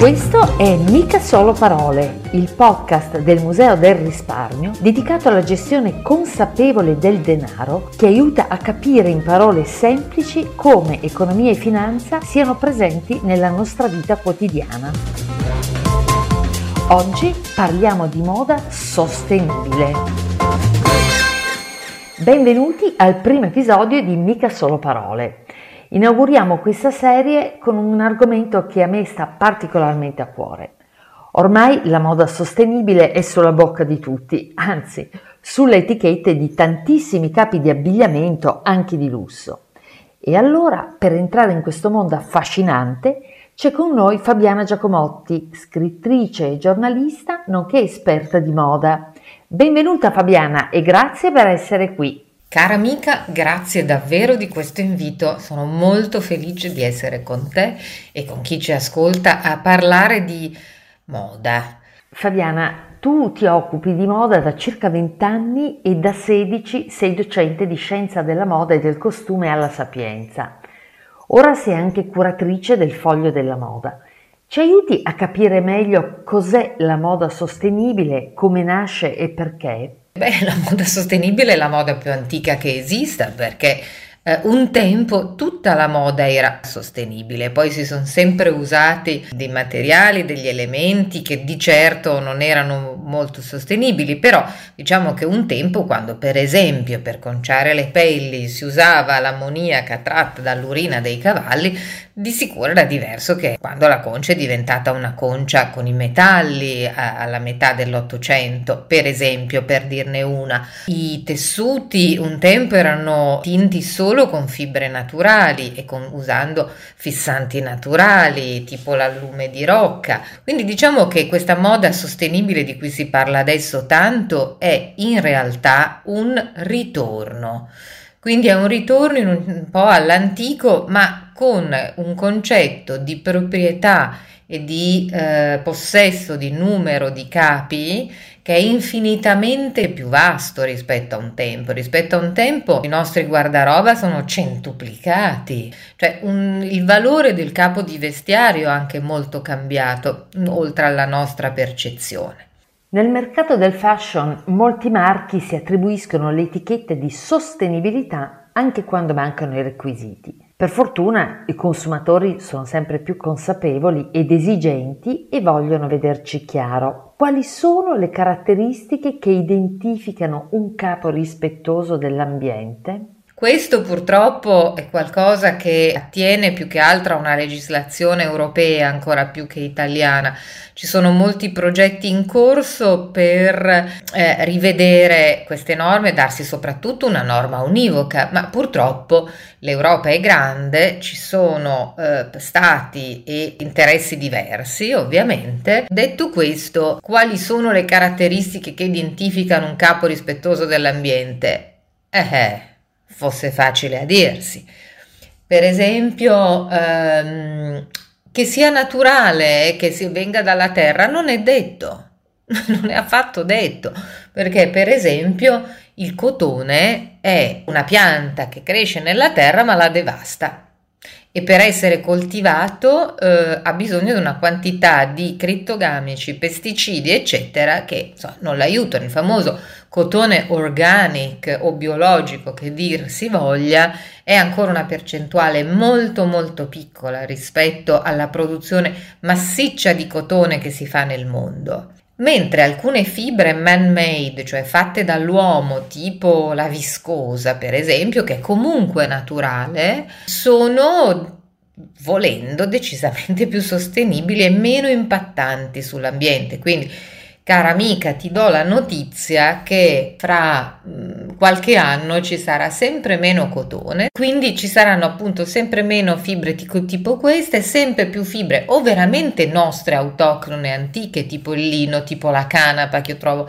Questo è Mica Solo Parole, il podcast del Museo del Risparmio dedicato alla gestione consapevole del denaro che aiuta a capire in parole semplici come economia e finanza siano presenti nella nostra vita quotidiana. Oggi parliamo di moda sostenibile. Benvenuti al primo episodio di Mica Solo Parole. Inauguriamo questa serie con un argomento che a me sta particolarmente a cuore. Ormai la moda sostenibile è sulla bocca di tutti, anzi sulle etichette di tantissimi capi di abbigliamento, anche di lusso. E allora, per entrare in questo mondo affascinante, c'è con noi Fabiana Giacomotti, scrittrice e giornalista, nonché esperta di moda. Benvenuta Fabiana e grazie per essere qui. Cara amica, grazie davvero di questo invito, sono molto felice di essere con te e con chi ci ascolta a parlare di moda. Fabiana, tu ti occupi di moda da circa 20 anni e da 16 sei docente di scienza della moda e del costume alla Sapienza. Ora sei anche curatrice del foglio della moda. Ci aiuti a capire meglio cos'è la moda sostenibile, come nasce e perché? Beh, la moda sostenibile è la moda più antica che esista perché eh, un tempo tutta la moda era sostenibile, poi si sono sempre usati dei materiali, degli elementi che di certo non erano molto sostenibili, però diciamo che un tempo quando per esempio per conciare le pelli si usava l'ammoniaca tratta dall'urina dei cavalli, di sicuro era diverso che quando la concia è diventata una concia con i metalli a, alla metà dell'Ottocento, per esempio, per dirne una. I tessuti un tempo erano tinti solo con fibre naturali e con, usando fissanti naturali, tipo l'allume di rocca. Quindi diciamo che questa moda sostenibile di cui si parla adesso tanto è in realtà un ritorno. Quindi è un ritorno un po' all'antico, ma con un concetto di proprietà e di eh, possesso di numero di capi che è infinitamente più vasto rispetto a un tempo. Rispetto a un tempo i nostri guardaroba sono centuplicati, cioè un, il valore del capo di vestiario è anche molto cambiato, oltre alla nostra percezione. Nel mercato del fashion molti marchi si attribuiscono le etichette di sostenibilità anche quando mancano i requisiti. Per fortuna i consumatori sono sempre più consapevoli ed esigenti e vogliono vederci chiaro. Quali sono le caratteristiche che identificano un capo rispettoso dell'ambiente? Questo purtroppo è qualcosa che attiene più che altro a una legislazione europea ancora più che italiana. Ci sono molti progetti in corso per eh, rivedere queste norme, darsi soprattutto una norma univoca, ma purtroppo l'Europa è grande, ci sono eh, stati e interessi diversi, ovviamente. Detto questo, quali sono le caratteristiche che identificano un capo rispettoso dell'ambiente? Eh, eh fosse facile a dirsi. Per esempio, ehm, che sia naturale, che si venga dalla terra, non è detto, non è affatto detto, perché per esempio il cotone è una pianta che cresce nella terra ma la devasta e per essere coltivato eh, ha bisogno di una quantità di crittogamici, pesticidi, eccetera, che insomma, non l'aiutano. Il famoso cotone organic o biologico che dir si voglia è ancora una percentuale molto molto piccola rispetto alla produzione massiccia di cotone che si fa nel mondo mentre alcune fibre man-made, cioè fatte dall'uomo, tipo la viscosa per esempio, che è comunque naturale, sono volendo decisamente più sostenibili e meno impattanti sull'ambiente. Quindi Cara amica, ti do la notizia che fra mm, qualche anno ci sarà sempre meno cotone, quindi ci saranno appunto sempre meno fibre tipo, tipo queste, sempre più fibre o veramente nostre autoctone antiche, tipo il lino, tipo la canapa che io trovo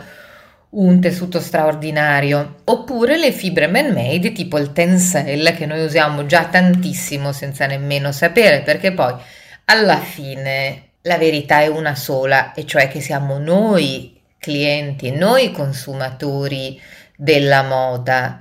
un tessuto straordinario, oppure le fibre man-made tipo il tencel che noi usiamo già tantissimo senza nemmeno sapere, perché poi alla fine la verità è una sola, e cioè che siamo noi clienti, noi consumatori della moda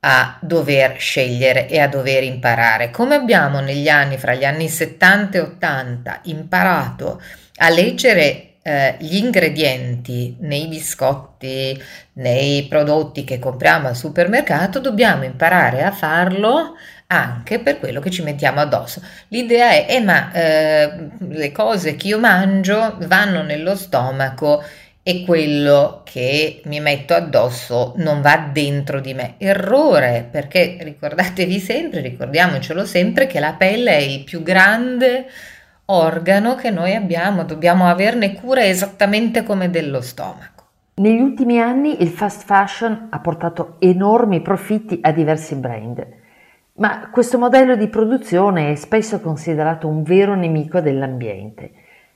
a dover scegliere e a dover imparare. Come abbiamo negli anni, fra gli anni 70 e 80, imparato a leggere eh, gli ingredienti nei biscotti, nei prodotti che compriamo al supermercato, dobbiamo imparare a farlo anche per quello che ci mettiamo addosso. L'idea è, eh, ma eh, le cose che io mangio vanno nello stomaco e quello che mi metto addosso non va dentro di me. Errore, perché ricordatevi sempre, ricordiamocelo sempre, che la pelle è il più grande organo che noi abbiamo, dobbiamo averne cura esattamente come dello stomaco. Negli ultimi anni il fast fashion ha portato enormi profitti a diversi brand, ma questo modello di produzione è spesso considerato un vero nemico dell'ambiente.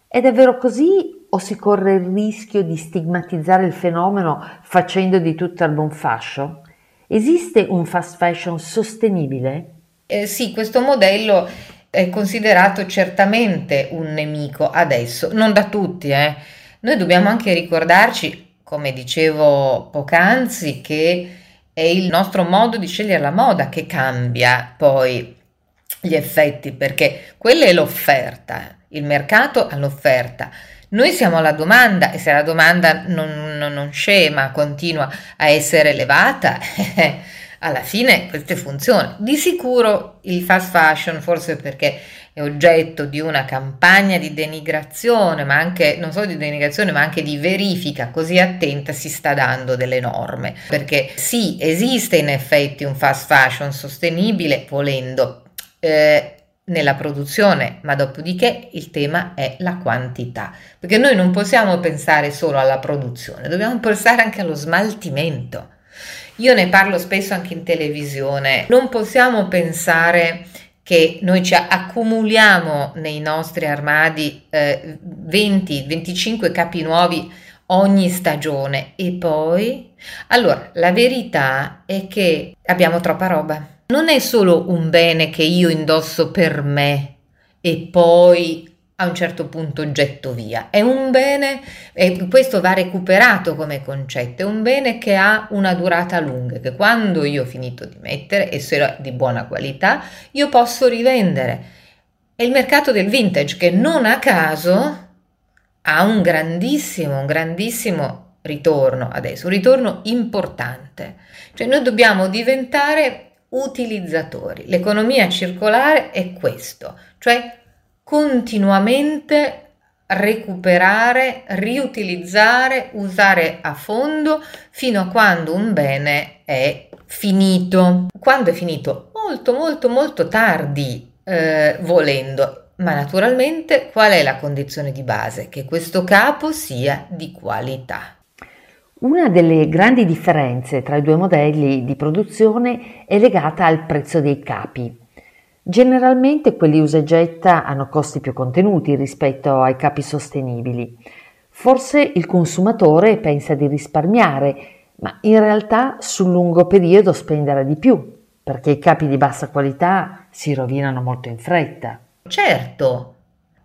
È davvero così o si corre il rischio di stigmatizzare il fenomeno facendo di tutto al buon fascio? Esiste un fast fashion sostenibile? Eh, sì, questo modello è considerato certamente un nemico adesso, non da tutti. Eh. Noi dobbiamo anche ricordarci, come dicevo poc'anzi, che è il nostro modo di scegliere la moda che cambia poi gli effetti, perché quella è l'offerta, il mercato ha l'offerta. Noi siamo alla domanda e se la domanda non, non, non scema, continua a essere elevata, alla fine queste funzionano. Di sicuro il fast fashion, forse perché è oggetto di una campagna di denigrazione, ma anche non solo di denigrazione, ma anche di verifica così attenta, si sta dando delle norme. Perché sì, esiste in effetti un fast fashion sostenibile, volendo. Eh, nella produzione, ma dopodiché il tema è la quantità, perché noi non possiamo pensare solo alla produzione, dobbiamo pensare anche allo smaltimento. Io ne parlo spesso anche in televisione. Non possiamo pensare che noi ci accumuliamo nei nostri armadi eh, 20-25 capi nuovi ogni stagione e poi allora la verità è che abbiamo troppa roba. Non è solo un bene che io indosso per me e poi a un certo punto getto via. È un bene, e questo va recuperato come concetto, è un bene che ha una durata lunga, che quando io ho finito di mettere, e se è di buona qualità, io posso rivendere. È il mercato del vintage che non a caso ha un grandissimo, un grandissimo ritorno adesso, un ritorno importante. Cioè noi dobbiamo diventare utilizzatori. L'economia circolare è questo, cioè continuamente recuperare, riutilizzare, usare a fondo fino a quando un bene è finito. Quando è finito? Molto, molto, molto tardi, eh, volendo. Ma naturalmente qual è la condizione di base? Che questo capo sia di qualità. Una delle grandi differenze tra i due modelli di produzione è legata al prezzo dei capi. Generalmente quelli usa e getta hanno costi più contenuti rispetto ai capi sostenibili. Forse il consumatore pensa di risparmiare, ma in realtà sul lungo periodo spenderà di più, perché i capi di bassa qualità si rovinano molto in fretta. Certo,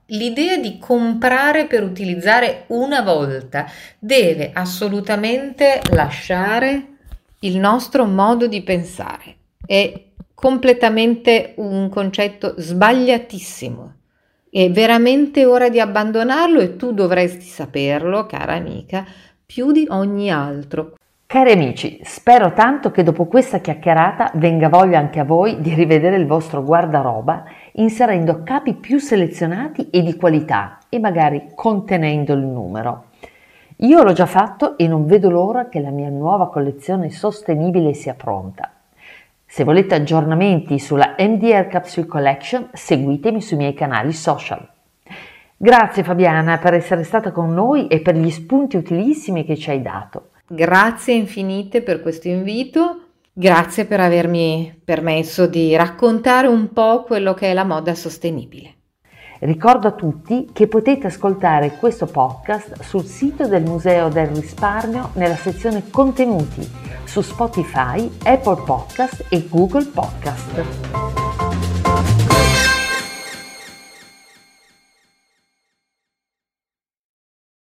l'idea di comprare per utilizzare una volta deve assolutamente lasciare il nostro modo di pensare. È completamente un concetto sbagliatissimo. È veramente ora di abbandonarlo e tu dovresti saperlo, cara amica, più di ogni altro. Cari amici, spero tanto che dopo questa chiacchierata venga voglia anche a voi di rivedere il vostro guardaroba inserendo capi più selezionati e di qualità e magari contenendo il numero. Io l'ho già fatto e non vedo l'ora che la mia nuova collezione sostenibile sia pronta. Se volete aggiornamenti sulla MDR Capsule Collection, seguitemi sui miei canali social. Grazie Fabiana per essere stata con noi e per gli spunti utilissimi che ci hai dato. Grazie infinite per questo invito. Grazie per avermi permesso di raccontare un po' quello che è la moda sostenibile. Ricordo a tutti che potete ascoltare questo podcast sul sito del Museo del Risparmio nella sezione Contenuti su Spotify, Apple Podcast e Google Podcast.